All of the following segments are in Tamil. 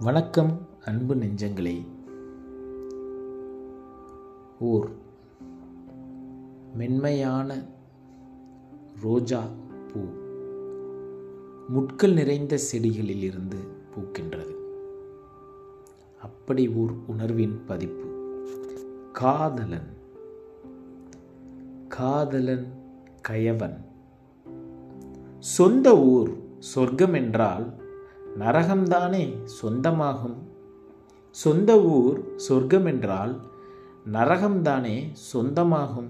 வணக்கம் அன்பு நெஞ்சங்களே. ஓர் மென்மையான ரோஜா பூ. முட்கள் நிறைந்த செடிகளில் இருந்து பூக்கின்றது. அப்படி ஓர் உணர்வின் பதிப்பு. காதலன். காதலன் கயவன். சொந்த ஊர் சொர்க்கம் என்றால் நரகம்தானே சொந்தமாகும். சொந்த ஊர் சொர்க்கம் என்றால் நரகம்தானே சொந்தமாகும்.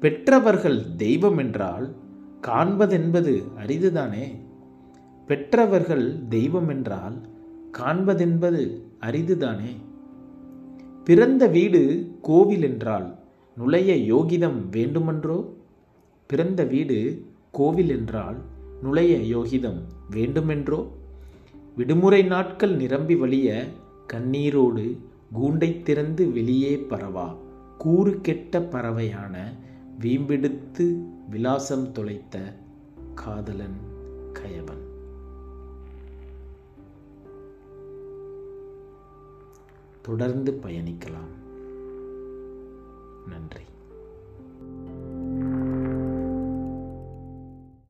பெற்றவர்கள் தெய்வம் என்றால் காண்பதென்பது அரிதுதானே. பெற்றவர்கள் தெய்வம் என்றால் காண்பதென்பது அரிதுதானே. பிறந்த வீடு கோவில் என்றால் நுழைய யோகிதம் வேண்டுமென்றோ? பிறந்த வீடு கோவில் என்றால் நுழைய யோகிதம் வேண்டுமென்றோ? விடுமுறை நாட்கள் நிரம்பி வழிய கண்ணீரோடு கூண்டை திறந்து வெளியே பரவா. கூறு கெட்ட பறவையான வீம்பெடுத்து விலாசம் தொலைத்த காதலன் கயவன். தொடர்ந்து பயணிக்கலாம். நன்றி.